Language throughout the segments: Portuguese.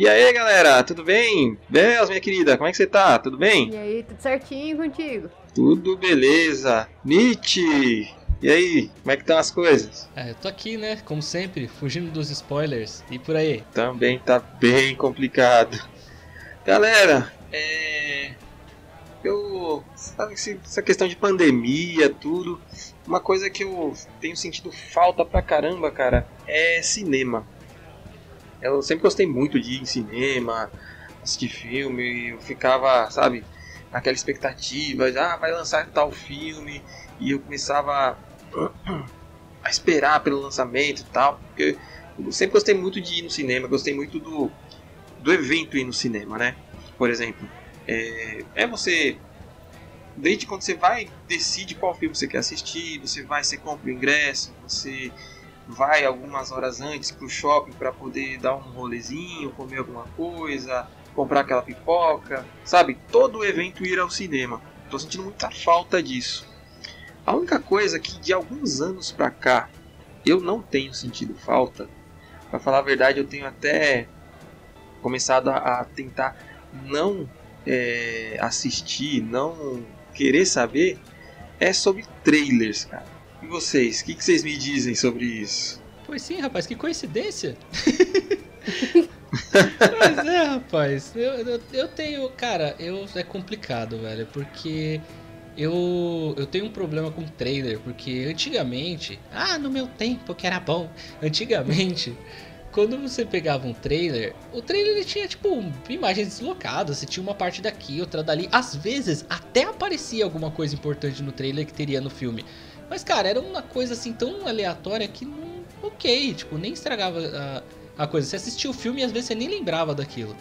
E aí, galera, tudo bem? Belas, minha querida, como é que você tá? Tudo bem? E aí, tudo certinho contigo? Tudo beleza. Nietzsche, e aí, como é que estão as coisas? É, eu tô aqui, né, como sempre, fugindo dos spoilers e por aí. Também tá bem complicado. Galera, é... Eu... Sabe, essa questão de pandemia, tudo... Uma coisa que eu tenho sentido falta pra caramba, cara, é cinema. Eu sempre gostei muito de ir em cinema, assistir filme, eu ficava, sabe, naquela expectativa, ah, vai lançar tal filme, e eu começava a esperar pelo lançamento e tal, porque eu sempre gostei muito de ir no cinema, gostei muito do, do evento ir no cinema, né? Por exemplo, é, é você desde quando você vai decide qual filme você quer assistir, você vai, você compra o ingresso, você vai algumas horas antes pro shopping para poder dar um rolezinho, comer alguma coisa, comprar aquela pipoca, sabe? Todo o evento ir ao cinema. Tô sentindo muita falta disso. A única coisa que de alguns anos pra cá eu não tenho sentido falta, para falar a verdade, eu tenho até começado a, a tentar não é, assistir, não querer saber, é sobre trailers, cara. E vocês, o que, que vocês me dizem sobre isso? Pois sim, rapaz, que coincidência! Mas é, rapaz, eu, eu, eu, tenho. Cara, eu, é complicado, velho, porque eu, eu tenho um problema com trailer, porque antigamente. Ah, no meu tempo que era bom. Antigamente. quando você pegava um trailer, o trailer ele tinha tipo imagens deslocadas, você tinha uma parte daqui, outra dali. Às vezes até aparecia alguma coisa importante no trailer que teria no filme. Mas, cara, era uma coisa assim tão aleatória que não. Ok, tipo, nem estragava a, a coisa. Você assistia o filme e às vezes você nem lembrava daquilo.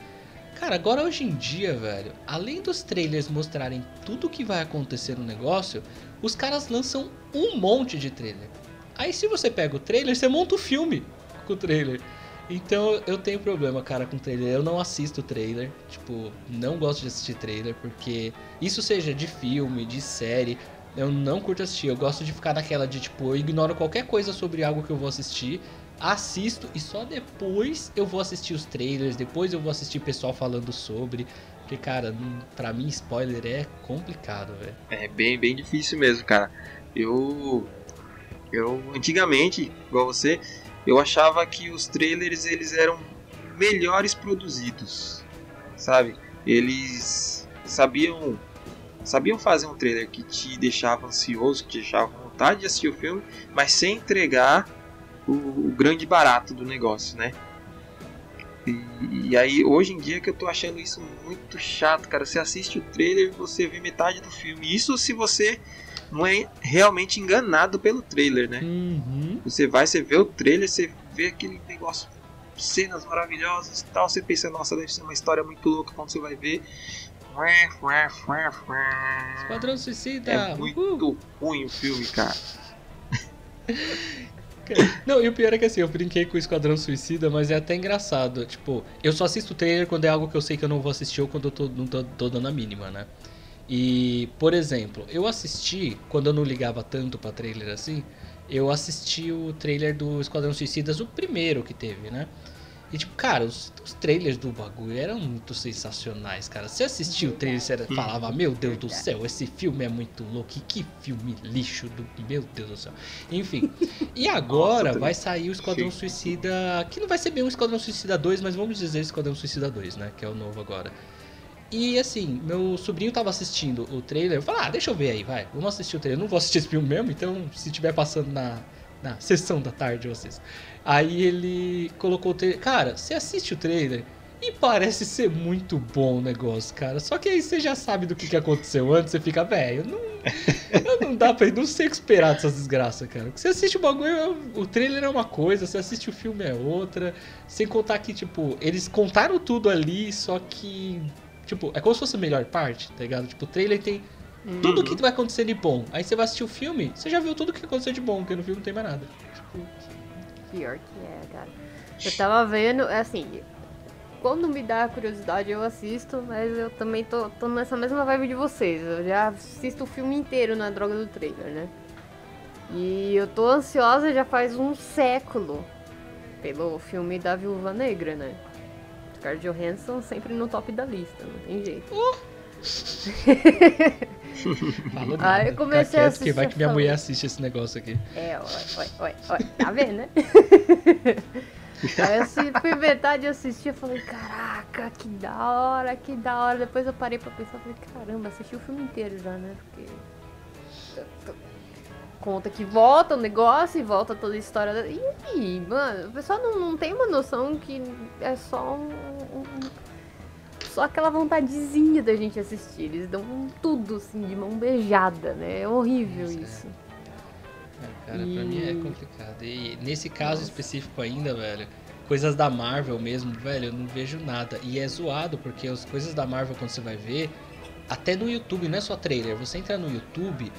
Cara, agora hoje em dia, velho, além dos trailers mostrarem tudo o que vai acontecer no negócio, os caras lançam um monte de trailer. Aí se você pega o trailer, você monta o filme com o trailer. Então eu tenho problema, cara, com trailer. Eu não assisto trailer. Tipo, não gosto de assistir trailer, porque isso seja de filme, de série, eu não curto assistir. Eu gosto de ficar naquela de tipo, eu ignoro qualquer coisa sobre algo que eu vou assistir, assisto e só depois eu vou assistir os trailers, depois eu vou assistir pessoal falando sobre. Porque, cara, pra mim spoiler é complicado, velho. É bem, bem difícil mesmo, cara. Eu. Eu, antigamente, igual você, eu achava que os trailers eles eram melhores produzidos, sabe? Eles sabiam sabiam fazer um trailer que te deixava ansioso, que te deixava vontade de assistir o filme, mas sem entregar o, o grande barato do negócio, né? E, e, aí, hoje em dia que eu tô achando isso muito chato, cara. Você assiste o trailer e você vê metade do filme. Isso se você não é realmente enganado pelo trailer, né? Uhum. Você vai, você vê o trailer, você vê aquele negócio, cenas maravilhosas e tal. Você pensa, nossa, deve ser uma história muito louca quando você vai ver. Esquadrão Suicida. É muito uh. ruim o filme, cara. Não, e o pior é que assim, eu brinquei com o Esquadrão Suicida, mas é até engraçado. Tipo, eu só assisto o trailer quando é algo que eu sei que eu não vou assistir ou quando eu tô, não tô, tô dando a mínima, né? E, por exemplo, eu assisti, quando eu não ligava tanto pra trailer assim, eu assisti o trailer do Esquadrão Suicidas, o primeiro que teve, né? E tipo, cara, os, os, trailers do bagulho eram muito sensacionais, cara. Você assistiu o trailer e você falava, meu Deus do céu, esse filme é muito louco. E que filme lixo do. Meu Deus do céu. Enfim. E agora Nossa, vai sair o Esquadrão Suicida. Que não vai ser bem o Esquadrão Suicida 2, mas vamos dizer Esquadrão Suicida 2, né? Que é o novo agora. E assim, meu sobrinho tava assistindo o trailer. Eu falei, ah, deixa eu ver aí, vai. Vamos assistir o trailer. Eu não vou assistir esse filme mesmo, então se tiver passando na, na sessão da tarde vocês. Aí ele colocou o trailer. Cara, você assiste o trailer e parece ser muito bom o negócio, cara. Só que aí você já sabe do que, que aconteceu antes, você fica, velho, não, não dá pra. Não sei o que esperar dessas desgraças, cara. Você assiste o bagulho, o trailer é uma coisa, você assiste o filme é outra. Sem contar que, tipo, eles contaram tudo ali, só que. Tipo, é como se fosse a melhor parte, tá ligado? Tipo, o trailer tem uhum. tudo que vai acontecer de bom. Aí você vai assistir o filme, você já viu tudo que aconteceu de bom, porque no filme não tem mais nada. Tipo, Pior que é, cara. Eu tava vendo, é assim, quando me dá curiosidade eu assisto, mas eu também tô, tô nessa mesma vibe de vocês. Eu já assisto o filme inteiro na droga do trailer, né? E eu tô ansiosa já faz um século pelo filme da Viúva Negra, né? Scarlett Johansson sempre no top da lista, não tem jeito. Aí eu comecei a quieto que vai assistir que minha mulher assiste esse negócio aqui. É, ó, ó, ó, ó, tá vendo, né? Aí eu assi- fui metade e assisti, eu falei, caraca, que da hora, que da hora. Depois eu parei pra pensar, falei, caramba, assisti o filme inteiro já, né? Porque. Conta que volta o negócio e volta toda a história. da- E aí, mano, o pessoal não, não tem uma noção que é só um. um- Só aquela vontadezinha da gente assistir. Eles dão tudo assim, de mão beijada, né? É horrível Isso, é. isso. É, cara, pra mim é E- complicado. E nesse caso Nossa. específico ainda, velho, coisas da Marvel mesmo, velho, eu não vejo nada. E é zoado, porque as coisas da Marvel, quando você vai ver, até no YouTube, não é só trailer, você entra no YouTube,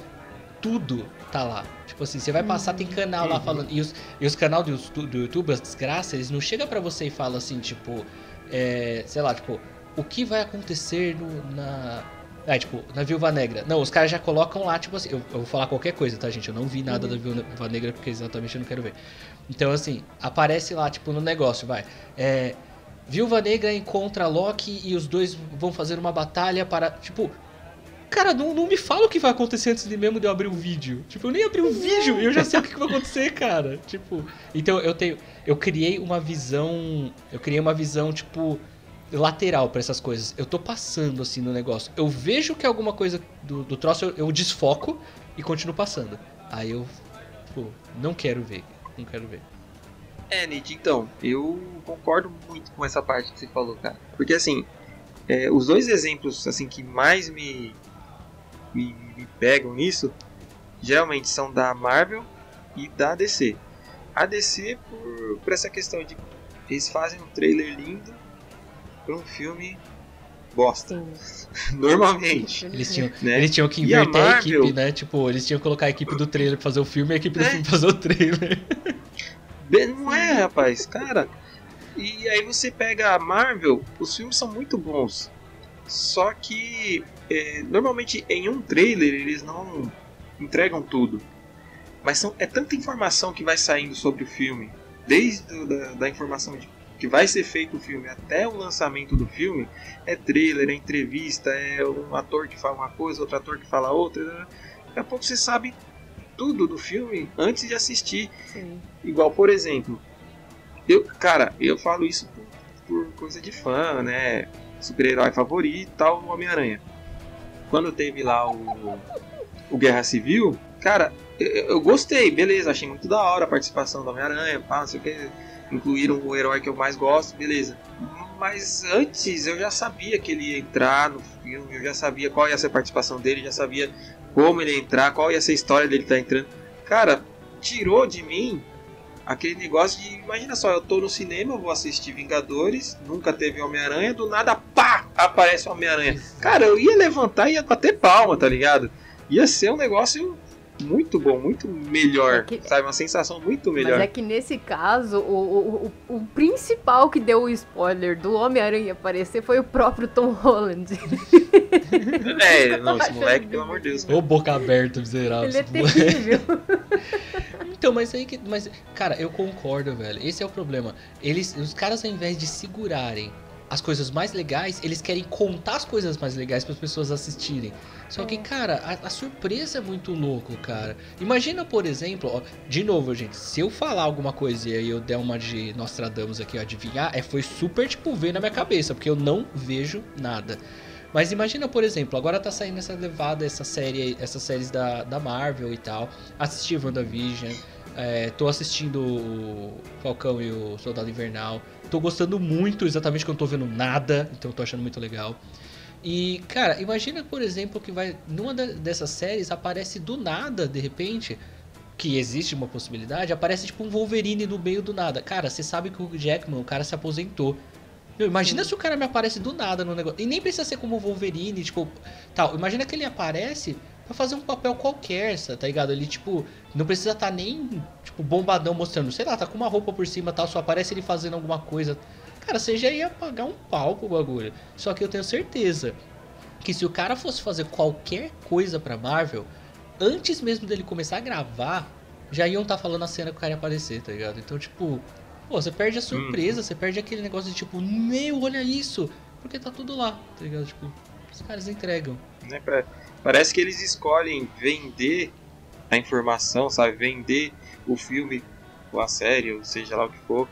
tudo tá lá. Tipo assim, você vai passar, tem canal lá Uhum. falando. E os, e os canal do, Youtube- do YouTube, as desgraças, eles não chegam pra você e falam assim, tipo, é, sei lá, tipo, o que vai acontecer no, na. É, tipo, na Viúva Negra. Não, os caras já colocam lá, tipo assim, eu, eu vou falar qualquer coisa, tá, gente? Eu não vi nada Uhum. da Viúva Negra porque exatamente eu não quero ver. Então, assim, aparece lá, tipo, no negócio, vai. É. Viúva Negra encontra Loki e os dois vão fazer uma batalha para. Tipo. Cara, não, não me fala o que vai acontecer antes de mesmo de eu abrir o vídeo. Tipo, eu nem abri o vídeo e eu já sei o que, que vai acontecer, cara. Tipo. Então eu tenho. Eu criei uma visão. Eu criei uma visão, tipo. Lateral pra essas coisas. Eu tô passando assim no negócio. Eu vejo que é alguma coisa do, do troço, eu, eu desfoco e continuo passando. Aí eu. Pô, não quero ver. Não quero ver. É, Nid, então, eu concordo muito com essa parte que você falou, cara. Porque assim, é, os dois exemplos assim que mais me, me, me pegam nisso, geralmente são da Marvel e da DC. A DC por, por essa questão de eles fazem um trailer lindo pra um filme bosta. Sim. Normalmente, Eles tinham, né? eles tinham que a inverter a, Marvel? equipe, né? Tipo, eles tinham que colocar a equipe do trailer pra fazer o filme e a equipe do É. filme pra fazer o trailer. Não é, rapaz, cara. E aí você pega a Marvel, os filmes são muito bons. Só que é, normalmente em um trailer eles não entregam tudo. Mas são, é tanta informação que vai saindo sobre o filme, desde da informação de que vai ser feito o filme até o lançamento do filme, é trailer, é entrevista, é um ator que fala uma coisa, outro ator que fala outra. Daqui a pouco você sabe tudo do filme antes de assistir. Sim. Igual, por exemplo, eu, cara, eu falo isso por, por coisa de fã, né? Super-herói favorito e tal, o Homem-Aranha. Quando teve lá o, o Guerra Civil, cara, eu, eu gostei, beleza, achei muito da hora a participação do Homem-Aranha, pá, não sei o que. Incluíram o herói que eu mais gosto, beleza. Mas antes eu já sabia que ele ia entrar no filme, eu já sabia qual ia ser a participação dele, já sabia como ele ia entrar, qual ia ser a história dele estar entrando. Cara, tirou de mim aquele negócio de. Imagina só, eu tô no cinema, vou assistir Vingadores, nunca teve Homem-Aranha, do nada, pá! Aparece Homem-Aranha. Cara, eu ia levantar e ia bater palma, tá ligado? Ia ser um negócio muito bom, muito melhor, É que- sabe? Uma sensação muito melhor. Mas é que nesse caso, o, o, o, o principal que deu o spoiler do Homem-Aranha aparecer foi o próprio Tom Holland. É, não, esse moleque, pelo amor de Deus. Ô, boca aberta, miserável. Ele é esse moleque. terrível. Então, mas aí que. Mas, cara, eu concordo, velho. Esse é o problema. Eles, os caras, ao invés de segurarem as coisas mais legais, eles querem contar as coisas mais legais para as pessoas assistirem. Só que, É. cara, a, a surpresa é muito louco, cara. Imagina, por exemplo, ó, de novo, gente, se eu falar alguma coisa e aí eu der uma de Nostradamus aqui, ó, adivinhar, é, foi super, tipo, ver na minha cabeça, porque eu não vejo nada. Mas imagina, por exemplo, agora tá saindo essa levada, essa série, essas séries da, da Marvel e tal. Assisti WandaVision, é, tô assistindo o Falcão e o Soldado Invernal. Tô gostando muito, exatamente que eu não tô vendo nada, então eu tô achando muito legal. E, cara, imagina, por exemplo, que vai. Numa dessas séries aparece do nada, de repente. Que existe uma possibilidade, aparece tipo um Wolverine no meio do nada. Cara, você sabe que o Jackman, o cara se aposentou. Meu, imagina se o cara me aparece do nada no negócio. E nem precisa ser como o Wolverine, tipo. Tal. Imagina que ele aparece pra fazer um papel qualquer, tá ligado? Ele, tipo, não precisa estar nem, tipo, bombadão mostrando. Sei lá, tá com uma roupa por cima e tal, só aparece ele fazendo alguma coisa. Cara, você já ia pagar um pau pro bagulho. Só que eu tenho certeza que se o cara fosse fazer qualquer coisa pra Marvel, antes mesmo dele começar a gravar, já iam estar falando a cena que o cara ia aparecer, tá ligado? Então, tipo, Pô, você perde a surpresa, você perde aquele negócio de tipo, meu, olha isso! Porque tá tudo lá, tá ligado? Tipo, os caras entregam. Né? pa- Parece que eles escolhem vender a informação, sabe? Vender o filme ou a série, ou seja lá o que for,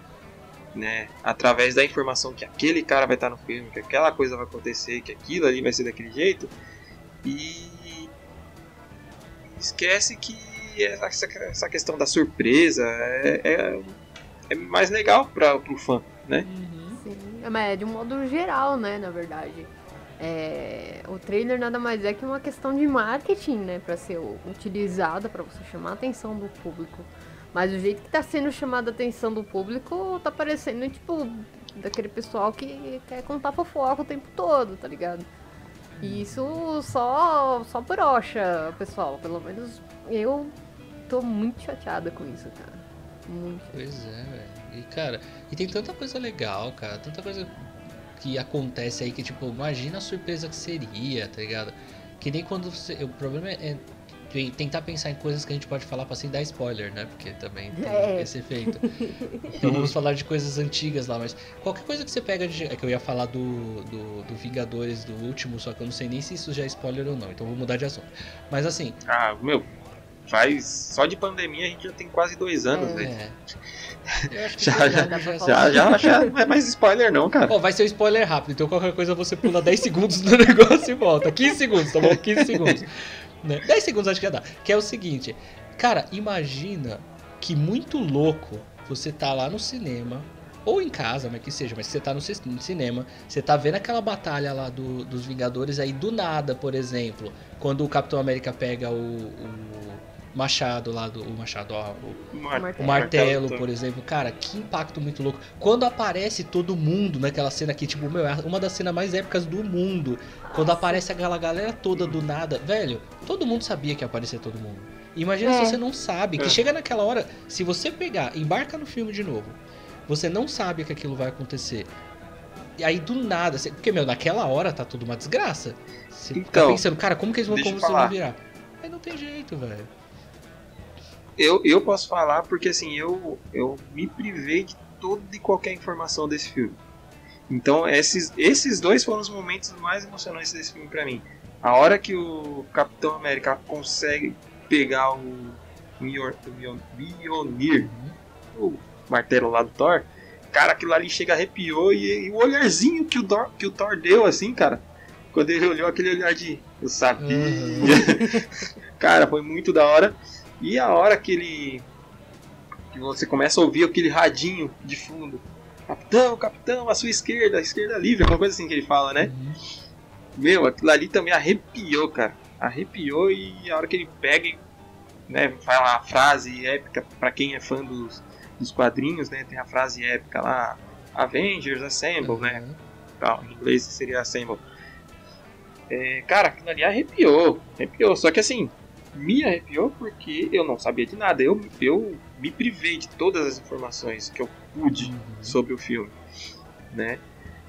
né? Através da informação que aquele cara vai estar no filme, que aquela coisa vai acontecer, que aquilo ali vai ser daquele jeito. E esquece que essa, essa questão da surpresa é, é, é mais legal para o fã, né? Sim, mas é de um modo geral, né, na verdade. É, o trailer nada mais é que uma questão de marketing, né, para ser utilizada para você chamar a atenção do público. Mas o jeito que tá sendo chamada a atenção do público tá parecendo tipo daquele pessoal que quer contar fofoca o tempo todo, tá ligado? E isso só só brocha, pessoal. Pelo menos eu tô muito chateada com isso, cara. Muito. Pois é, velho. E, cara, e tem tanta coisa legal, cara. Tanta coisa que acontece aí que, tipo, imagina a surpresa que seria, tá ligado? Que nem quando você. O problema é tem- tentar pensar em coisas que a gente pode falar pra sem dar spoiler, né? Porque também tem É. esse efeito. Então vamos falar de coisas antigas lá, mas qualquer coisa que você pega de. É que eu ia falar do, do, do Vingadores do último, só que eu não sei nem se isso já é spoiler ou não, então vou mudar de assunto. Mas assim, Ah, meu, faz. Só de pandemia a gente já tem quase dois anos, É. velho. é. Que Já, já. Já, já, já não é mais spoiler não, cara. Ó, vai ser um spoiler rápido, então qualquer coisa você pula 10 segundos no negócio e volta. 15 segundos, tá bom? 15 segundos. Né? 10 segundos acho que já dá. Que é o seguinte, cara, imagina que muito louco você tá lá no cinema, ou em casa, mas que seja, mas você tá no cinema, você tá vendo aquela batalha lá do- dos Vingadores aí do nada, por exemplo, quando o Capitão América pega o, o machado lá do. O machado, ó, o, Mar- martelo. o martelo, por exemplo, cara, que impacto muito louco. Quando aparece todo mundo naquela cena aqui, tipo, meu, é uma das cenas mais épicas do mundo. Quando aparece aquela galera toda do nada, velho, todo mundo sabia que ia aparecer todo mundo. Imagina É. se você não sabe, que É. chega naquela hora, se você pegar, embarca no filme de novo, você não sabe que aquilo vai acontecer. E aí do nada, você- porque, meu, naquela hora tá tudo uma desgraça. Você fica Então, pensando, cara, como que eles vão como virar? Aí não tem jeito, velho. Eu, eu posso falar porque assim, eu, eu me privei de toda e qualquer informação desse filme. Então esses, esses dois foram os momentos mais emocionantes desse filme pra mim. A hora que o Capitão América consegue pegar o Mjolnir, o martelo lá do Thor, cara, aquilo ali chega arrepiou e, e o olharzinho que o, Thor, que o Thor deu, assim, cara, quando ele olhou aquele olhar de eu sabia, cara, foi muito da hora. E a hora que ele. que você começa a ouvir aquele radinho de fundo. Capitão, capitão, à sua esquerda, a esquerda livre, alguma coisa assim que ele fala, né? Uhum. Meu, aquilo ali também arrepiou, cara. Arrepiou e a hora que ele pega e né, fala a frase épica, pra quem é fã dos, dos quadrinhos, né? Tem a frase épica lá, Avengers Assemble, né? Uhum. Tal, em inglês seria Assemble. É, cara, aquilo ali arrepiou, arrepiou. Só que assim, me arrepiou porque eu não sabia de nada. Eu, eu me privei de todas as informações que eu pude Uhum. sobre o filme, né?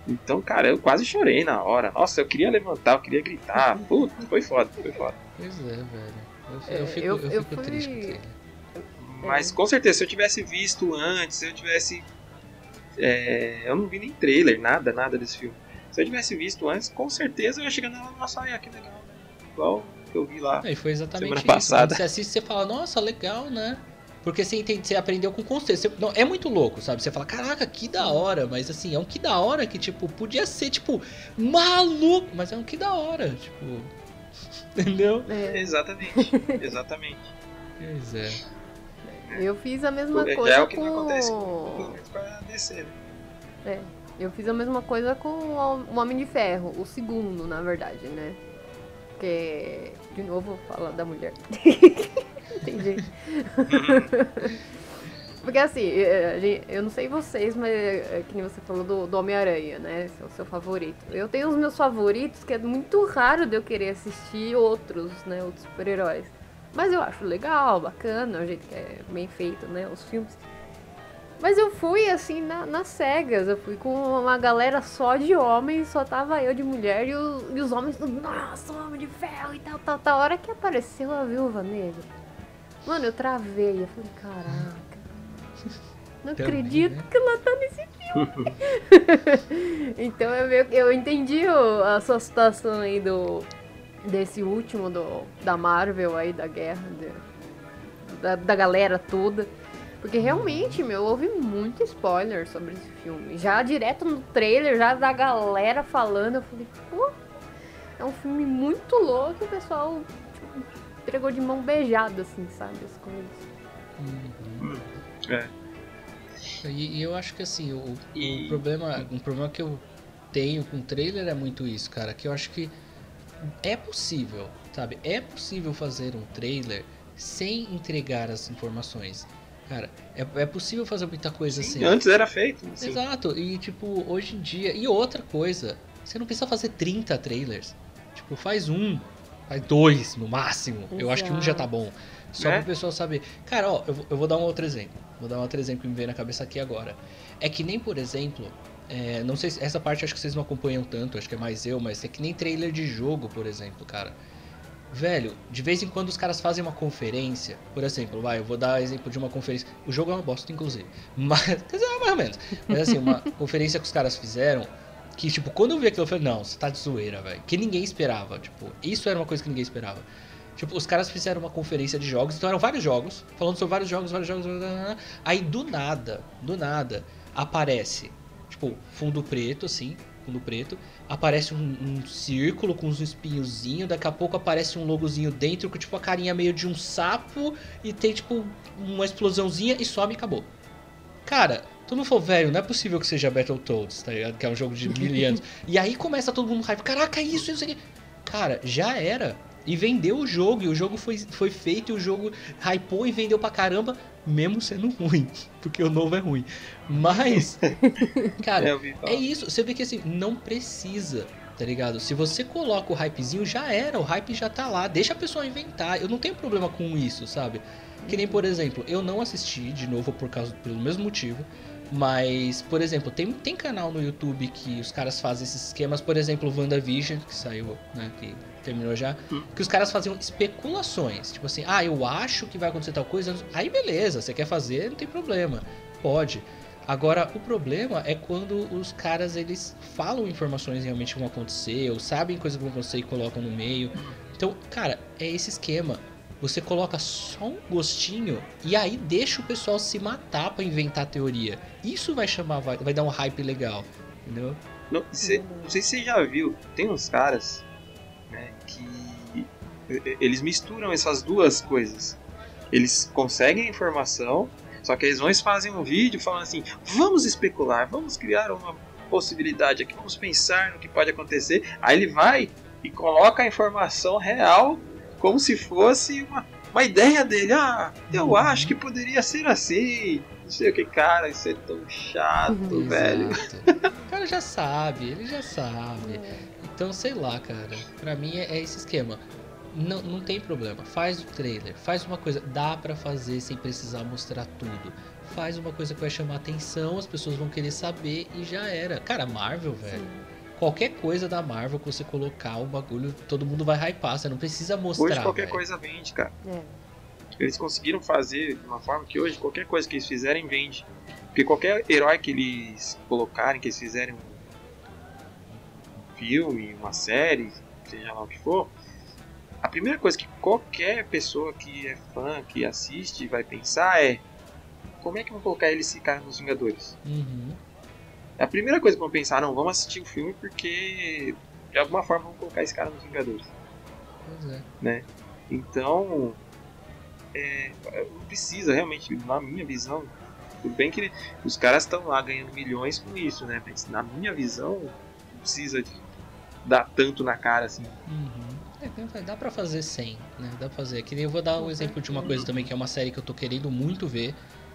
Então, cara, eu quase chorei na hora. Nossa, eu queria levantar, eu queria gritar. Puta, foi foda, foi foda. Pois é, velho. Eu, É, eu fico, eu- eu, eu fico fui- triste com. Mas com certeza, se eu tivesse visto antes, se eu tivesse. é, eu não vi nem trailer, nada, nada desse filme. Se eu tivesse visto antes, com certeza eu ia chegar nela, nossa, ai, que legal, né? Igual que eu vi lá. É, e foi exatamente Semana isso. passada. Quando você assiste, você fala, nossa, legal, né? Porque você, entende, você aprendeu com conceito. Você- não, é muito louco, sabe? Você fala, caraca, que da hora. Mas assim, é um que da hora que, tipo, podia ser, tipo, maluco. Mas é um que da hora, tipo. Entendeu? É, Exatamente, exatamente. Pois é. eu fiz a mesma Já é coisa o que com. não acontece com, com a DC, né? Eu fiz a mesma coisa com o Homem de Ferro, o segundo, na verdade, né? Porque, de novo, fala da mulher. Tem jeito. Porque assim, gente- eu não sei vocês, mas é que nem você falou do, do Homem-Aranha, né? Esse é o seu favorito. Eu tenho os meus favoritos, que é muito raro de eu querer assistir outros, né? Outros super-heróis. Mas eu acho legal, bacana, o jeito que é bem feito, né? Os filmes. Mas eu fui assim na, nas cegas, eu fui com uma galera só de homens, só tava eu de mulher e, o- e os homens tudo, nossa, homem de ferro e tal, tal, tal. A hora que apareceu a viúva negra, mano, eu travei, eu falei, caraca. Não Também, acredito né? que ela tá nesse filme. então eu, meio eu entendi a sua situação aí do. Desse último do, da Marvel aí, da guerra, de- da, da galera toda. Porque realmente, meu, houve muito spoiler sobre esse filme. Já direto no trailer, já da galera falando, eu falei, pô, é um filme muito louco e o pessoal tipo, entregou de mão beijada, assim, sabe, as coisas. Uhum. É. E, e eu acho que assim, o, o E problema, um problema que eu tenho com o trailer é muito isso, cara. Que eu acho que é possível, sabe? É possível fazer um trailer sem entregar as informações. Cara, é, é possível fazer muita coisa sim, assim. antes era feito. assim. Exato, e tipo, hoje em dia. E outra coisa, você não precisa fazer 30 trailers. Tipo, faz um, faz dois no máximo. Eu acho que um já tá bom. Só É. para o pessoal saber. Cara, ó, eu, vou- eu vou dar um outro exemplo. Vou dar um outro exemplo que me veio na cabeça aqui agora. É que nem, por exemplo, é, não sei se essa parte acho que vocês não acompanham tanto, acho que é mais eu, mas é que nem trailer de jogo, por exemplo, cara. Velho, de vez em quando os caras fazem uma conferência, por exemplo, vai, eu vou dar exemplo de uma conferência. O jogo é uma bosta, inclusive. Mas, quer dizer, mais ou menos. Mas assim, uma conferência que os caras fizeram, que tipo, quando eu vi aquilo, eu falei, não, você tá de zoeira, velho. Que ninguém esperava, tipo, isso era uma coisa que ninguém esperava. Tipo, os caras fizeram uma conferência de jogos, então eram vários jogos, falando sobre vários jogos, vários jogos, blá, blá, blá. aí do nada, do nada, aparece, tipo, fundo preto, assim, fundo preto, aparece um, um círculo com uns espinhozinhos, daqui a pouco aparece um logozinho dentro com, tipo, a carinha meio de um sapo, e tem, tipo, uma explosãozinha e some e acabou. Cara, tu não for velho, não é possível que seja Battletoads, tá ligado? Que é um jogo de mil anos. E aí começa todo mundo hype, caraca, isso, isso aqui. Cara, já era. E vendeu o jogo, e o jogo foi, foi feito, e o jogo hypou e vendeu pra caramba, mesmo sendo ruim. Porque o novo é ruim. Mas, cara, É, é isso, você vê que assim, não precisa, tá ligado? Se você coloca o hypezinho, já era, o hype já tá lá, deixa a pessoa inventar. Eu não tenho problema com isso, sabe? Que nem, por exemplo, eu não assisti de novo por causa pelo mesmo motivo. Mas, por exemplo, tem, tem canal no YouTube que os caras fazem esses esquemas, por exemplo, o WandaVision, que saiu, né, que terminou já, Hum. que os caras faziam especulações, tipo assim, ah, eu acho que vai acontecer tal coisa, aí beleza, você quer fazer, não tem problema, pode. Agora, o problema é quando os caras, eles falam informações realmente que vão acontecer, ou sabem coisas que vão acontecer e colocam no meio. Então, cara, é esse esquema. Você coloca só um gostinho e aí deixa o pessoal se matar pra inventar teoria. Isso vai chamar, vai, vai dar um hype legal, entendeu? Não, cê- não sei se você já viu, tem uns caras né, que eles misturam essas duas coisas. Eles conseguem a informação, só que eles vão e fazem um vídeo falando assim: vamos especular, vamos criar uma possibilidade aqui, vamos pensar no que pode acontecer. Aí ele vai e coloca a informação real como se fosse uma, uma ideia dele. Ah, eu acho que poderia ser assim. Não sei o que, cara, isso é tão chato, velho. Exato. O cara já sabe, ele já sabe. Então, sei lá, cara. Pra mim é, é esse esquema. Não, não tem problema. Faz o trailer, faz uma coisa. Dá pra fazer sem precisar mostrar tudo. Faz uma coisa que vai chamar atenção, as pessoas vão querer saber e já era. Cara, Marvel, velho. Qualquer coisa da Marvel que você colocar o bagulho, todo mundo vai hypar. Você não precisa mostrar. Hoje qualquer velho. coisa vende, cara. É. Eles conseguiram fazer de uma forma que hoje qualquer coisa que eles fizerem vende. Porque qualquer herói que eles colocarem, que eles fizerem um filme, uma série, seja lá o que for, a primeira coisa que qualquer pessoa que é fã, que assiste, vai pensar é como é que vão colocar ele esse cara nos Vingadores? Uhum. É a primeira coisa que vão pensar, não, vamos assistir o filme porque de alguma forma vão colocar esse cara nos Vingadores. Pois é. né? Então, é, não precisa realmente, na minha visão, tudo bem que os caras estão lá ganhando milhões com isso, né? Mas na minha visão, não precisa de dar tanto na cara assim. Uhum. É, que dá pra fazer sem, né? Dá pra fazer. Que nem eu vou dar um exemplo de uma coisa também, que é uma série que eu tô querendo muito ver.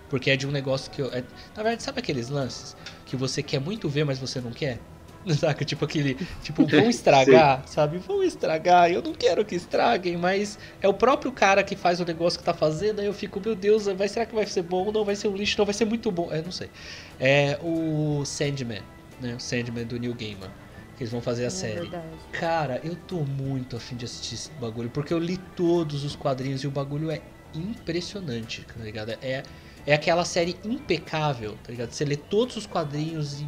Porque é de um negócio que eu. é- na verdade, sabe aqueles lances que você quer muito ver, mas você não quer? Saca? Tipo aquele. Tipo, vão estragar, sabe? Vão estragar. Eu não quero que estraguem, mas é o próprio cara que faz o negócio que tá fazendo. Aí eu fico, meu Deus, vai, será que vai ser bom? Não vai ser um lixo, não vai ser muito bom. É, não sei. É o Sandman, né? O Sandman do Neil Gaiman. Que eles vão fazer a É série. verdade. Cara, eu tô muito afim de assistir esse bagulho, porque eu li todos os quadrinhos e o bagulho é impressionante, tá ligado? É, é aquela série impecável, tá ligado? Você lê todos os quadrinhos e.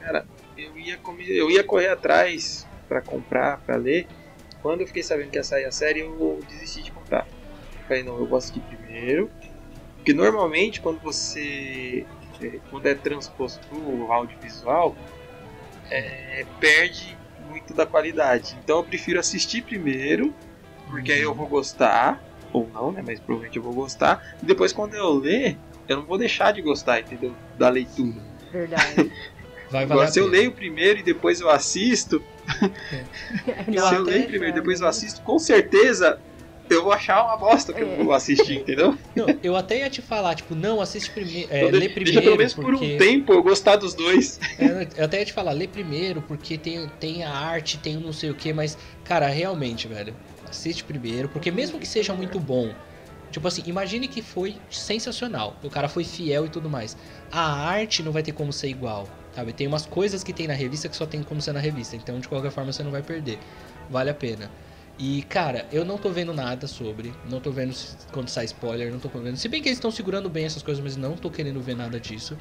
Cara, eu ia, comer, eu ia correr atrás para comprar, para ler. Quando eu fiquei sabendo que ia sair a série, eu desisti de comprar. Falei, não, eu vou assistir primeiro. Porque normalmente quando você. É, quando é transposto pro audiovisual, é, perde muito da qualidade. Então eu prefiro assistir primeiro, porque aí eu vou gostar, ou não, né? Mas provavelmente eu vou gostar. E depois quando eu ler, eu não vou deixar de gostar, entendeu? Da leitura. Verdade. Vai Agora, se eu leio primeiro e depois eu assisto, se eu leio primeiro e depois eu assisto, com certeza eu vou achar uma bosta que É. eu vou assistir, entendeu? Não, eu até ia te falar, tipo, não, assiste primeiro. É, Então, lê primeiro. Deixa pelo menos por porque... um tempo eu gostar dos dois. É, Eu até ia te falar, lê primeiro, porque tem, tem a arte, tem o não sei o que, mas, cara, realmente, velho, assiste primeiro, porque mesmo que seja muito bom, tipo assim, imagine que foi sensacional, o cara foi fiel e tudo mais. A arte não vai ter como ser igual, sabe? Tem umas coisas que tem na revista que só tem como ser na revista, então de qualquer forma você não vai perder. Vale a pena. E, cara, eu não tô vendo nada sobre, não tô vendo quando sai spoiler, não tô vendo. Se bem que eles estão segurando bem essas coisas, mas não tô querendo ver nada disso.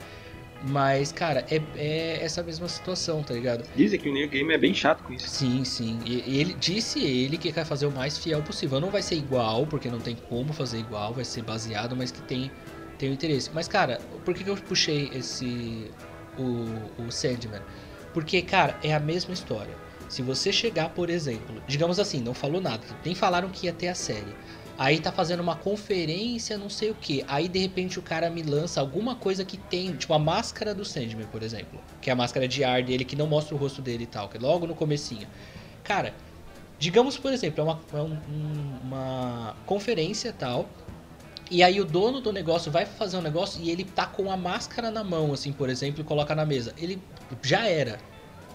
Mas, cara, é, é essa mesma situação, tá ligado? Dizem que o New Game é bem chato com isso. Sim, sim. E ele disse ele que quer fazer o mais fiel possível. Não vai ser igual, porque não tem como fazer igual, vai ser baseado, mas que tem tem o interesse. Mas, cara, por que, que eu puxei esse o, o Sandman? Porque, cara, é a mesma história. Se você chegar, por exemplo, digamos assim, não falou nada, nem falaram que ia ter a série. Aí tá fazendo uma conferência, não sei o que. Aí de repente o cara me lança alguma coisa que tem, tipo a máscara do Sandman, por exemplo, que é a máscara de ar dele que não mostra o rosto dele e tal, que é logo no comecinho. Cara, digamos por exemplo, é uma, é um- um- uma conferência tal. E aí o dono do negócio vai fazer um negócio e ele tá com a máscara na mão, assim, por exemplo, e coloca na mesa. Ele já era.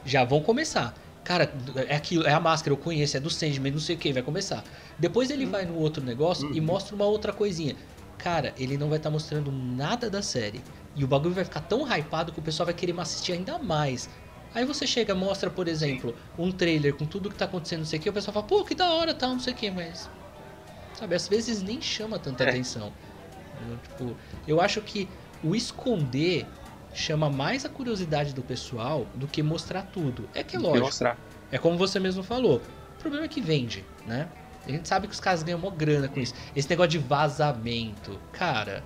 Já vão começar. Cara, é aquilo, é a máscara, eu conheço, é do Sandman, não sei o que, vai começar. Depois ele vai no outro negócio e Uhum. mostra uma outra coisinha. Cara, ele não vai estar mostrando nada da série. E o bagulho vai ficar tão hypado que o pessoal vai querer assistir ainda mais. Aí você chega, mostra, por exemplo, um trailer com tudo que tá acontecendo, não sei o que, o pessoal fala, pô, que da hora, tal, não sei o que, mas. Sabe, às vezes nem chama tanta É. atenção. Entendeu? Tipo, eu acho que o esconder chama mais a curiosidade do pessoal do que mostrar tudo. É que é lógico. mostrar. É como você mesmo falou. O problema é que vende, né? A gente sabe que os caras ganham mó grana com isso. Esse negócio de vazamento. Cara,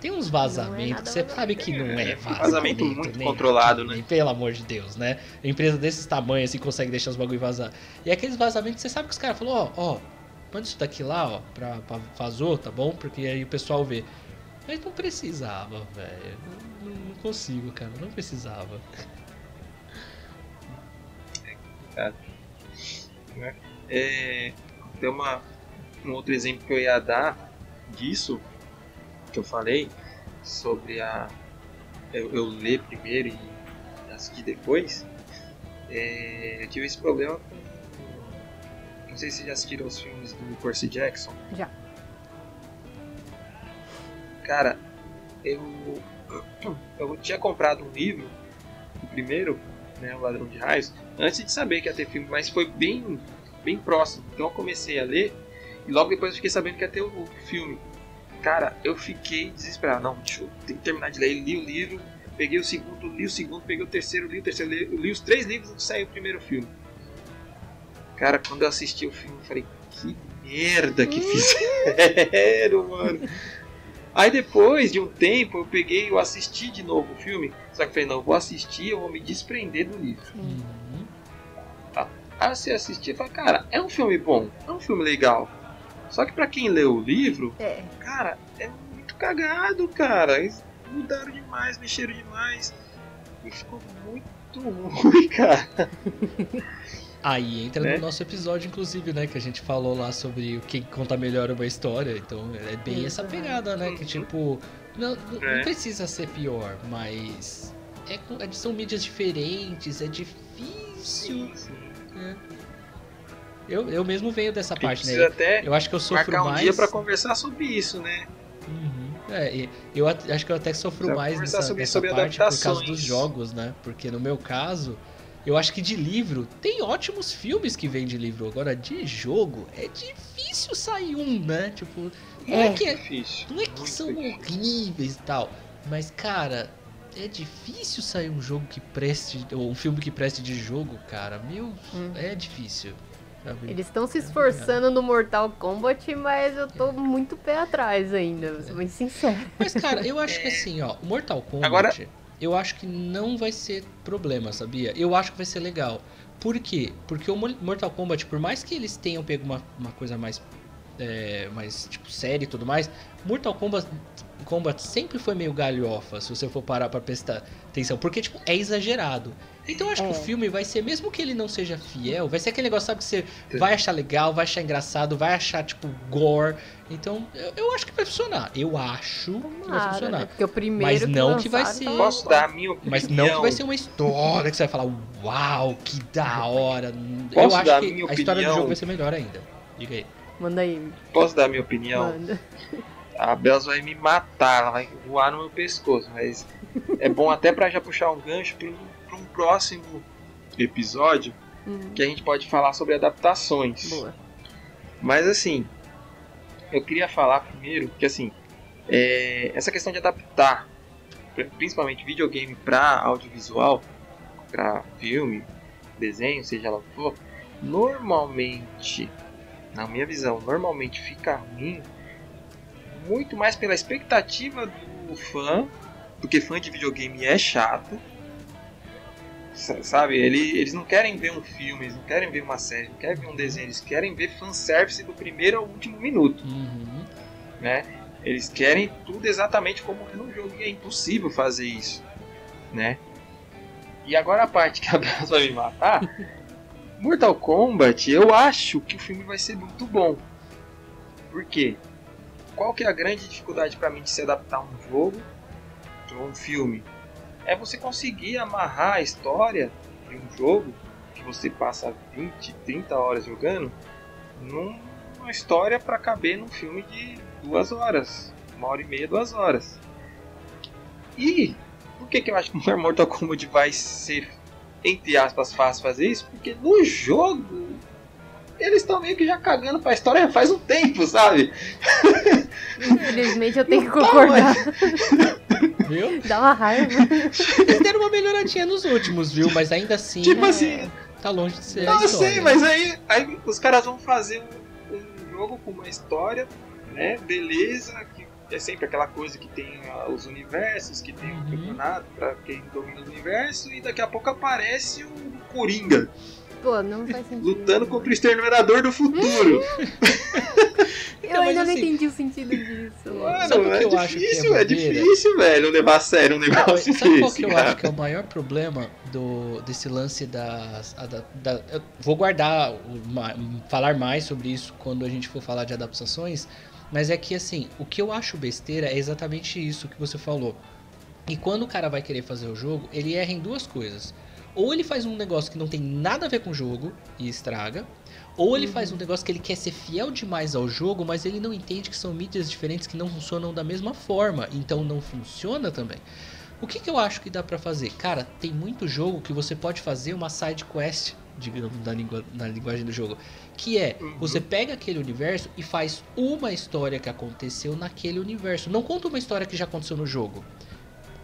tem uns vazamentos nada que você sabe que não é vazamento. Vazamento muito nem controlado, aqui, né? nem Pelo amor de Deus, né? Empresa desses tamanhos assim consegue deixar os bagulho vazar. E aqueles vazamentos que você sabe que os caras falaram, ó, ó, manda isso daqui lá, ó, pra, pra vazou, tá bom? Porque aí o pessoal vê. Mas não precisava, velho. Consigo, cara. Não precisava. É, tem uma, um outro exemplo que eu ia dar disso, que eu falei, sobre a. Eu, eu ler primeiro e assistir depois. É, eu tive esse problema com. Não sei se vocês já assistiram os filmes do Percy Jackson. Já. Cara, eu. Eu tinha comprado um livro, o primeiro, né, O Ladrão de Raios, antes de saber que ia ter filme, mas foi bem, bem próximo. Então eu comecei a ler e logo depois eu fiquei sabendo que ia ter o, filme. Cara, eu fiquei desesperado. Não, deixa eu tenho que terminar de ler. Li o livro, peguei o segundo, li o segundo, peguei o terceiro, li o terceiro, li, li os três livros de sair o primeiro filme. Cara, quando eu assisti o filme, eu falei, que merda que fizeram, mano. Aí depois de um tempo eu peguei e eu assisti de novo o filme. Só que eu falei, não, eu vou assistir, eu vou me desprender do livro. Uhum. Aí você assistir e fala, cara, é um filme bom, é um filme legal. Só que pra quem leu o livro, É, cara, é muito cagado, cara. Eles mudaram demais, mexeram demais. E ficou muito ruim, cara. Aí entra Né? no nosso episódio, inclusive, né? Que a gente falou lá sobre o que conta melhor uma história. Então é bem essa pegada, né? Que tipo, não, não- não É. precisa ser pior, mas é, com- é- são mídias diferentes, é difícil. né? Eu, eu mesmo venho dessa parte, né? até Eu acho que eu sofro marcar um mais. dia pra conversar sobre isso, né? Uhum. É, eu acho que eu até sofro mais conversar nessa, sobre- nessa sobre parte por causa dos jogos, né? Porque no meu caso, Eu acho que de livro, tem ótimos filmes que vêm de livro. Agora, de jogo, é difícil sair um, né? Tipo, não é, É. que, é, Difícil. não é que são difícil. horríveis e tal. Mas, cara, é difícil sair um jogo que preste. Ou um filme que preste de jogo, cara. Meu, Hum. é difícil. sabe? Eles estão se esforçando no Mortal Kombat, mas eu tô muito pé atrás ainda, vou ser bem sincero. Mas, cara, eu acho que assim, ó, o Mortal Kombat, Agora- eu acho que não vai ser problema, sabia? Eu acho que vai ser legal. Por quê? Porque o Mo- Mortal Kombat, por mais que eles tenham pego uma, uma coisa mais, é, mais, tipo, séria e tudo mais, Mortal Kombat, Kombat sempre foi meio galhofa, se você for parar pra prestar atenção. Porque, tipo, é exagerado. Então eu acho que É. o filme vai ser, mesmo que ele não seja fiel, vai ser aquele negócio, sabe, que você vai achar legal, vai achar engraçado, vai achar, tipo, gore. Então, eu, eu acho que vai funcionar. Eu acho que vai Tomara, funcionar. né? Porque o primeiro Mas não que vai ser- tava Posso dar a minha opinião? Mas não que vai ser uma história que você vai falar, uau, que da hora. eu Posso acho dar a que minha a história do jogo vai ser melhor ainda. Diga aí. Manda aí, Posso dar a minha opinião? manda. A Bells vai me matar, ela vai voar no meu pescoço, mas é bom até pra já puxar um gancho um próximo episódio Hum, que a gente pode falar sobre adaptações. boa. Mas assim, eu queria falar primeiro que assim, é, essa questão de adaptar, pri- principalmente videogame para audiovisual, para filme, desenho, seja lá o que for, normalmente, na minha visão, normalmente fica ruim muito mais pela expectativa do fã, porque fã de videogame é chato. Sa- Sabe, ele, eles não querem ver um filme, eles não querem ver uma série, não querem ver um desenho, eles querem ver fanservice do primeiro ao último minuto, Uhum. né? Eles querem tudo exatamente como é no jogo e é impossível fazer isso, né? E agora a parte que a Bela vai me matar, Mortal Kombat, eu acho que o filme vai ser muito bom. Por quê? Qual que é a grande dificuldade para mim de se adaptar a um jogo ou um filme? É você conseguir amarrar a história de um jogo que você passa 20, 30 horas jogando numa história para caber num filme de duas horas, uma hora e meia, duas horas. E por que, que eu acho que o Mortal Kombat vai ser, entre aspas, fácil fazer isso? Porque no jogo eles estão meio que já cagando pra história faz um tempo, sabe? Infelizmente eu tenho que Não, concordar. Viu? Dá uma raiva. Eles deram uma melhoradinha nos últimos, viu? Mas ainda assim, Tipo É. assim, tá longe de ser não a eu história. sei, mas aí, aí os caras vão fazer um, um jogo com uma história, né? Beleza, que é sempre aquela coisa que tem ah, os universos, que tem o Uhum. campeonato pra quem domina o universo, e daqui a pouco aparece o Coringa Pô, não faz sentido. lutando contra o exterminador do futuro. Eu Então, ainda mas não assim- entendi o sentido disso. Mano, Sabe o que é eu acho que é difícil, é, bobeira? difícil, velho, levar a sério um negócio Sabe qual desse, que eu cara. acho que é o maior problema do, desse lance das. a da- da- eu vou guardar, falar mais sobre isso quando a gente for falar de adaptações, mas é que assim, o que eu acho besteira é exatamente isso que você falou. E quando o cara vai querer fazer o jogo, ele erra em duas coisas. Ou ele faz um negócio que não tem nada a ver com o jogo e estraga, ou ele faz um negócio que ele quer ser fiel demais ao jogo, mas ele não entende que são mídias diferentes que não funcionam da mesma forma, então não funciona também. O que, que eu acho que dá pra fazer? Cara, tem muito jogo que você pode fazer uma side quest, digamos, na, língua, na linguagem do jogo. Que é, Uhum. você pega aquele universo e faz uma história que aconteceu naquele universo. Não conta uma história que já aconteceu no jogo.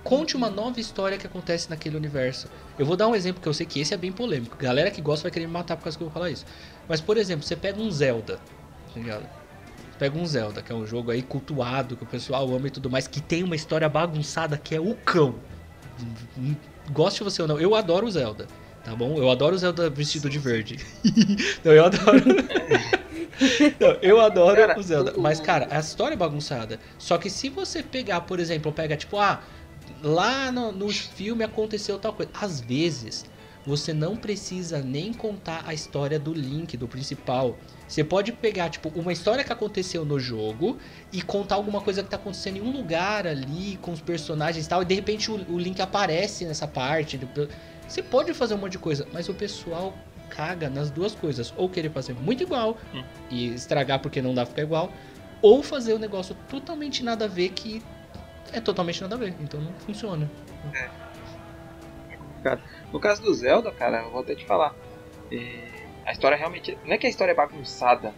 Conte uma nova história que acontece naquele universo. Eu vou dar um exemplo que eu sei que esse é bem polêmico. Galera que gosta vai querer me matar por causa que eu vou falar isso. Mas, por exemplo, você pega um Zelda, tá ligado? Pega um Zelda, que é um jogo aí cultuado, que o pessoal ama e tudo mais, que tem uma história bagunçada que é o cão. Goste você ou não, eu adoro o Zelda, tá bom? Eu adoro o Zelda vestido de verde. não, eu adoro. Não, eu adoro Cara, o Zelda. Mas, cara, a história é bagunçada. Só que se você pegar, por exemplo, pega tipo, ah, lá no, no filme aconteceu tal coisa. Às vezes, você não precisa nem contar a história do Link, do principal. Você pode pegar, tipo, uma história que aconteceu no jogo e contar alguma coisa que tá acontecendo em um lugar ali, com os personagens e tal, e de repente o, o Link aparece nessa parte. Você pode fazer um monte de coisa, mas o pessoal caga nas duas coisas. Ou querer fazer muito igual Hum. e estragar porque não dá pra ficar igual, ou fazer um negócio totalmente nada a ver que é totalmente nada a ver, então não funciona. complicado. No caso do Zelda, cara, eu vou até te falar. É, a história realmente. Não é que a história é bagunçada.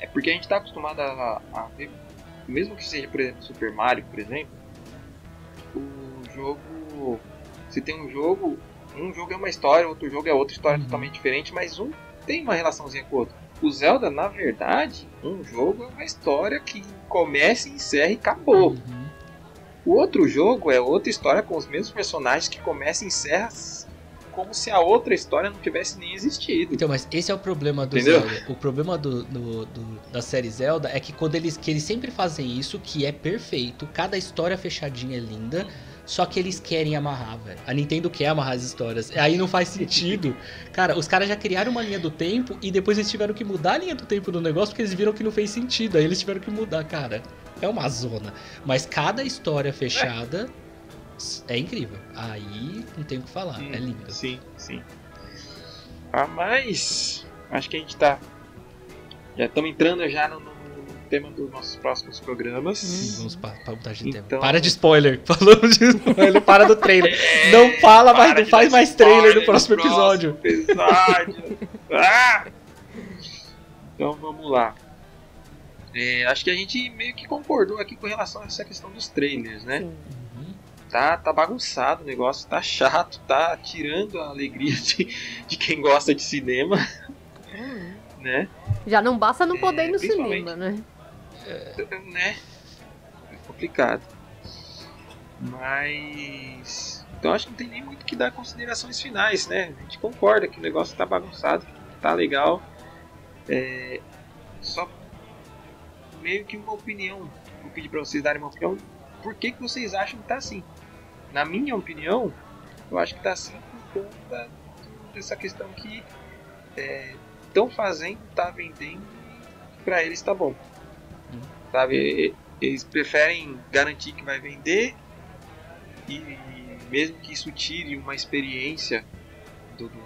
É porque a gente tá acostumado a, a ver. Mesmo que seja, por exemplo, Super Mario, por exemplo. O jogo. Se tem um jogo. Um jogo é uma história, outro jogo é outra história Uhum. totalmente diferente, mas um tem uma relaçãozinha com o outro. O Zelda, na verdade, um jogo é uma história que começa, encerra e acabou. Uhum. O outro jogo é outra história com os mesmos personagens que começa e encerra como se a outra história não tivesse nem existido. Então, mas esse é o problema do Entendeu? Zelda. O problema do, do- do- da série Zelda é que quando eles, que eles sempre fazem isso, que é perfeito, cada história fechadinha é linda, só que eles querem amarrar, velho. A Nintendo quer amarrar as histórias. Aí não faz sentido. Cara, os caras já criaram uma linha do tempo e depois eles tiveram que mudar a linha do tempo do negócio porque eles viram que não fez sentido. Aí eles tiveram que mudar, cara. É uma zona. Mas cada história fechada é, incrível. Aí não tem o que falar. É lindo. Sim, sim. Ah, mas acho que a gente tá. Já estamos entrando já no tema dos nossos próximos programas. Sim, vamos para pra mudar de tema. Então- Para de spoiler. Falamos de spoiler, para do trailer. não fala mais, não faz mais trailer no próximo episódio. episódio. Ah! Então vamos lá. É, acho que a gente meio que concordou aqui com relação a essa questão dos trailers, né? Sim. Uhum. Tá, tá bagunçado o negócio, tá chato, tá tirando a alegria de, de quem gosta de cinema, Hum. né? Já não basta não É, poder ir no principalmente- cinema, né? né? É complicado. Mas. Então acho que não tem nem muito que dar considerações finais, né? A gente concorda que o negócio tá bagunçado, tá legal. É, Só meio que uma opinião. Vou pedir pra vocês darem uma opinião. Por que, que vocês acham que tá assim? Na minha opinião, eu acho que tá assim por conta dessa questão que estão fazendo, tá vendendo e pra eles tá bom. Sabe? Eles preferem garantir que vai vender e mesmo que isso tire uma experiência do, do,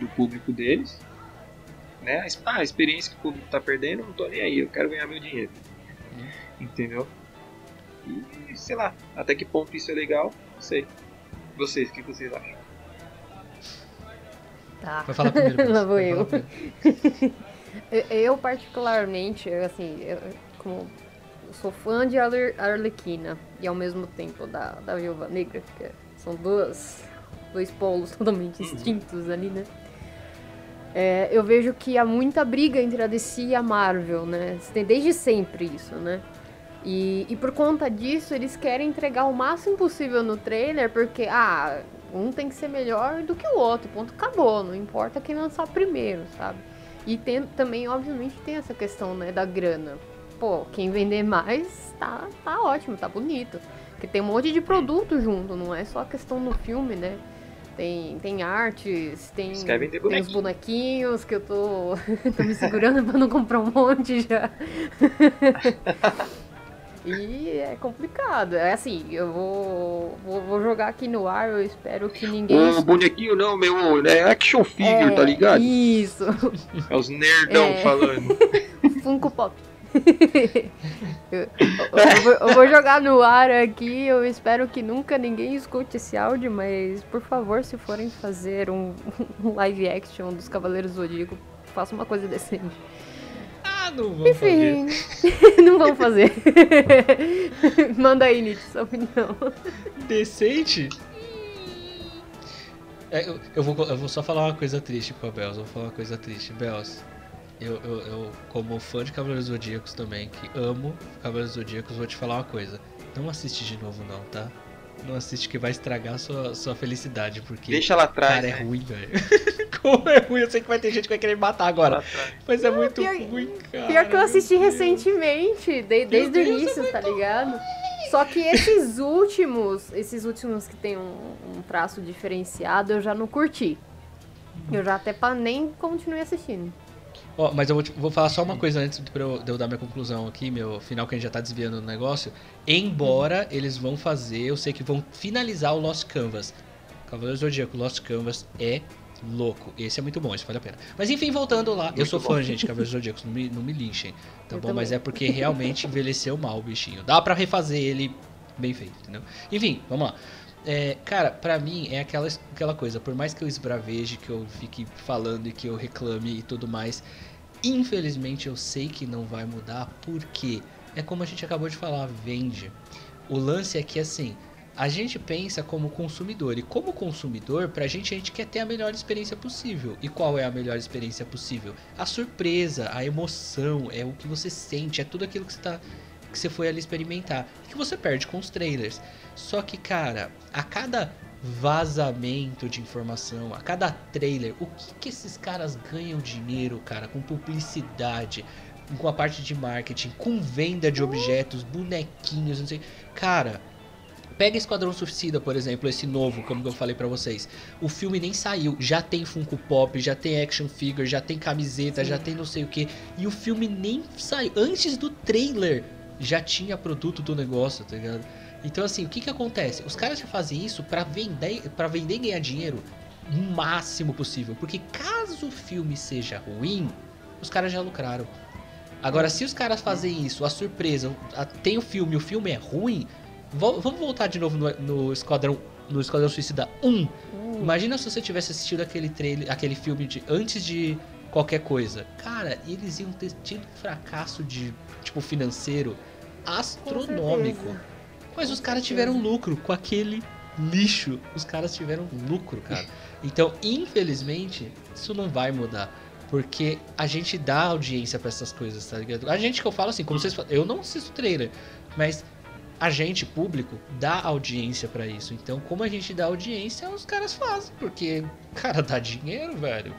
do público deles, né? Ah, a experiência que o público tá perdendo, eu não tô nem aí, eu quero ganhar meu dinheiro. Entendeu? E sei lá, até que ponto isso é legal, não sei. Vocês, o que vocês acham? Tá. Vai falar primeiro. Lá vou Vai eu. falar primeiro. Eu, particularmente, eu, assim, eu, como sou fã de Arle- Arlequina e ao mesmo tempo da, da Viúva Negra, que é- são duas, dois polos totalmente distintos ali, né? É, eu vejo que há muita briga entre a DC e a Marvel, né? Tem desde sempre isso, né? E, e por conta disso, eles querem entregar o máximo possível no trailer, porque, ah, um tem que ser melhor do que o outro, ponto, acabou, não importa quem lançar primeiro, sabe? E tem, também, obviamente, tem essa questão, né, da grana. Pô, quem vender mais, tá, tá ótimo, tá bonito. Porque tem um monte de produto junto, não é só a questão do filme, né? Tem, tem artes, tem, tem os bonequinhos que eu tô, tô me segurando pra não comprar um monte já. E é complicado. É assim, eu vou, vou, vou jogar aqui no ar, eu espero que ninguém. O bonequinho não, meu, é action figure, É, tá ligado? Isso, É os nerdão É. falando. Funko Pop. Eu, eu- vou, eu vou jogar no ar aqui, eu espero que nunca ninguém escute esse áudio, mas por favor, se forem fazer um, um live action dos Cavaleiros do Zodíaco, faça uma coisa decente. Ah, não vou fazer. Enfim, não vão fazer. Manda aí, Nietzsche, sua opinião. Decente? É, eu, eu vou, eu vou só falar uma coisa triste pro Bels. Eu vou falar uma coisa triste. Bels, eu, eu, eu, como fã de Cavaleiros Zodíacos também, que amo Cavaleiros Zodíacos, vou te falar uma coisa. Não assiste de novo, não, tá? Não assiste que vai estragar sua, sua felicidade, porque. Deixa lá atrás. Cara, é né? ruim, velho. Como é ruim? Eu sei que vai ter gente que vai querer me matar agora. Mas é muito pior- ruim, cara. Pior que eu assisti recentemente, de- desde o Deus, é início, tá ligado? Só que esses últimos, esses últimos que tem um, um traço diferenciado, eu já não curti. Eu já até nem continuei assistindo. Ó, mas eu vou, te- vou falar só uma coisa antes de eu, de eu dar minha conclusão aqui, meu final que a gente já tá desviando do negócio. Embora eles vão fazer, eu sei que vão finalizar o Lost Canvas. Cavaleiros do Zodíaco Lost Canvas é louco. Esse é muito bom, esse vale a pena. Mas enfim, voltando lá. eu Muito sou bom. fã, gente, de Cavaleiros do Zodíaco, não me, não me linchem. Tá Eu bom? Mas também. é porque realmente envelheceu mal o bichinho. Dá pra refazer ele bem feito, entendeu? Enfim, vamos lá. É, cara, pra mim é aquela, aquela coisa, por mais que eu esbraveje, que eu fique falando e que eu reclame e tudo mais, infelizmente eu sei que não vai mudar, porque é como a gente acabou de falar, vende. O lance é que assim, a gente pensa como consumidor, e como consumidor, pra gente a gente quer ter a melhor experiência possível. E qual é a melhor experiência possível? A surpresa, a emoção, é o que você sente, é tudo aquilo que você tá que você foi ali experimentar, que você perde com os trailers. Só que, cara, a cada vazamento de informação, a cada trailer, o que, que esses caras ganham dinheiro, cara, com publicidade, com a parte de marketing, com venda de objetos, bonequinhos, não sei. Cara, Pega Esquadrão Suicida, por exemplo, esse novo, como eu falei para vocês. O filme nem saiu, já tem Funko Pop, já tem action figure, já tem camiseta, Sim. já tem não sei o que. E o filme nem saiu. Antes do trailer, já tinha produto do negócio, tá ligado? Então, assim, o que que acontece? Os caras já fazem isso para vender, para vender e ganhar dinheiro o máximo possível. Porque caso o filme seja ruim, os caras já lucraram. Agora, se os caras fazem isso, a surpresa, a, tem o filme, o filme é ruim, vo, vamos voltar de novo no, no Esquadrão no Esquadrão Suicida 1. Hum. Imagina se você tivesse assistido aquele trailer, aquele filme de antes de qualquer coisa. Cara, eles iam ter tido fracasso de tipo financeiro astronômico. Mas os caras tiveram lucro com aquele lixo. Os caras tiveram lucro, cara. Então, infelizmente, isso não vai mudar. Porque a gente dá audiência para essas coisas, tá ligado? A gente que eu falo assim, como vocês falam, eu não assisto trailer, mas a gente, público, dá audiência para isso. Então, como a gente dá audiência, os caras fazem. Porque, cara, dá dinheiro, velho.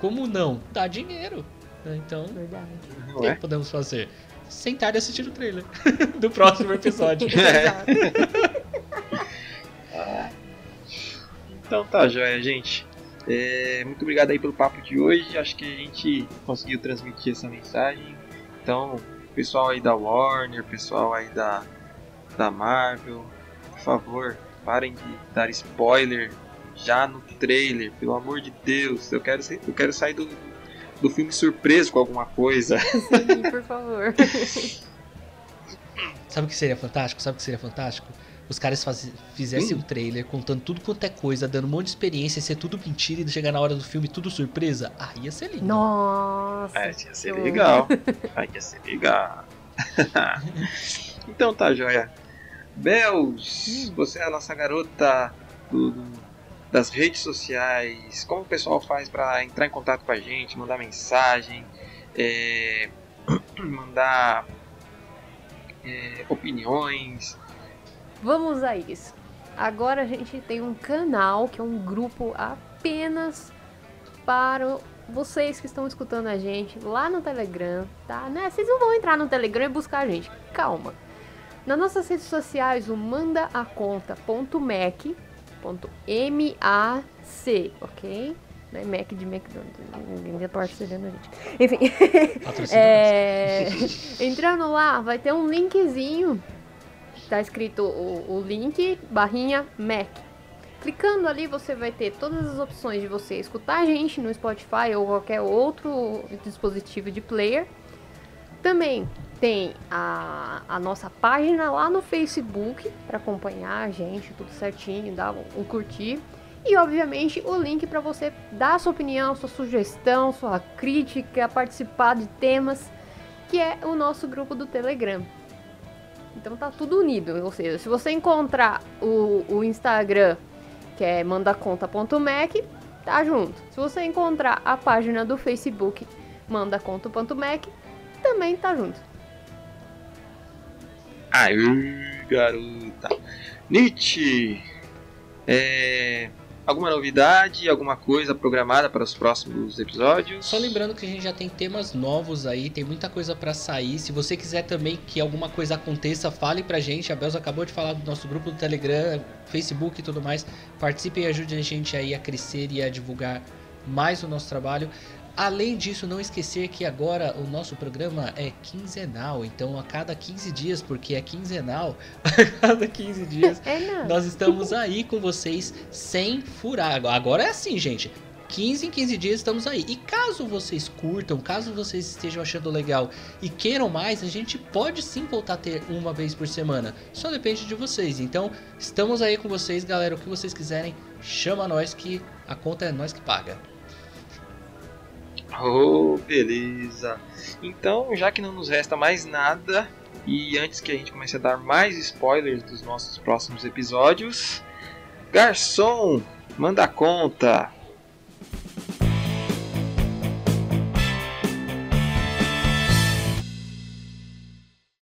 Como não? Dá dinheiro. Então, Verdade. o que podemos fazer? Sentar e assistir o trailer do próximo episódio. É. então tá, joia, gente. É, muito obrigado aí pelo papo de hoje. Acho que a gente conseguiu transmitir essa mensagem. Então, pessoal aí da Warner, pessoal aí da, da Marvel, por favor, parem de dar spoiler já no trailer, pelo amor de Deus. Eu quero, eu quero sair do, do filme surpreso com alguma coisa. Sim, por favor. Sabe o que seria fantástico? Sabe o que seria fantástico? Os caras faz... fizessem um trailer contando tudo quanto é coisa, dando um monte de experiência, ser tudo mentira e chegar na hora do filme tudo surpresa. Ah, ia ser lindo. Nossa! É, ia ser legal. ah, ia ser legal. então tá, joia. Bells, hum. você é a nossa garota do, do das redes sociais, como o pessoal faz para entrar em contato com a gente, mandar mensagem, é, mandar é, opiniões. Vamos a isso. Agora a gente tem um canal que é um grupo apenas para vocês que estão escutando a gente lá no Telegram, tá? Né? Vocês não vão entrar no Telegram e buscar a gente. Calma. Nas nossas redes sociais, o mandaaconta.mac .mac, ok? Não é Mac de McDonald's, ninguém tá parcelando a gente. Enfim, é, entrando lá, vai ter um linkzinho, tá escrito o, o link, barrinha Mac. Clicando ali, você vai ter todas as opções de você escutar a gente no Spotify ou qualquer outro dispositivo de player. Também tem a, a nossa página lá no Facebook para acompanhar a gente, tudo certinho, dar um, curtir. E obviamente o link para você dar sua opinião, sua sugestão, sua crítica, participar de temas, que é o nosso grupo do Telegram. Então tá tudo unido, ou seja, se você encontrar o, o Instagram, que é mandaconta.mac, tá junto. Se você encontrar a página do Facebook, mandaconta.mac, também tá junto. Aí, garota. Nietzsche. É, alguma novidade, alguma coisa programada para os próximos episódios? Só lembrando que a gente já tem temas novos aí, tem muita coisa para sair. Se você quiser também que alguma coisa aconteça, fale pra gente. A Belza acabou de falar do nosso grupo do Telegram, Facebook e tudo mais. Participe e ajude a gente aí a crescer e a divulgar mais o nosso trabalho. Além disso, não esquecer que agora o nosso programa é quinzenal, então a cada 15 dias, porque é quinzenal, a cada 15 dias, é nós estamos aí com vocês sem furar. Agora é assim, gente. 15 em 15 dias estamos aí. E caso vocês curtam, caso vocês estejam achando legal e queiram mais, a gente pode sim voltar a ter uma vez por semana. Só depende de vocês. Então, estamos aí com vocês, galera. O que vocês quiserem, chama nós que a conta é nós que paga. Oh, beleza. Então, já que não nos resta mais nada, e antes que a gente comece a dar mais spoilers dos nossos próximos episódios, garçom, manda conta.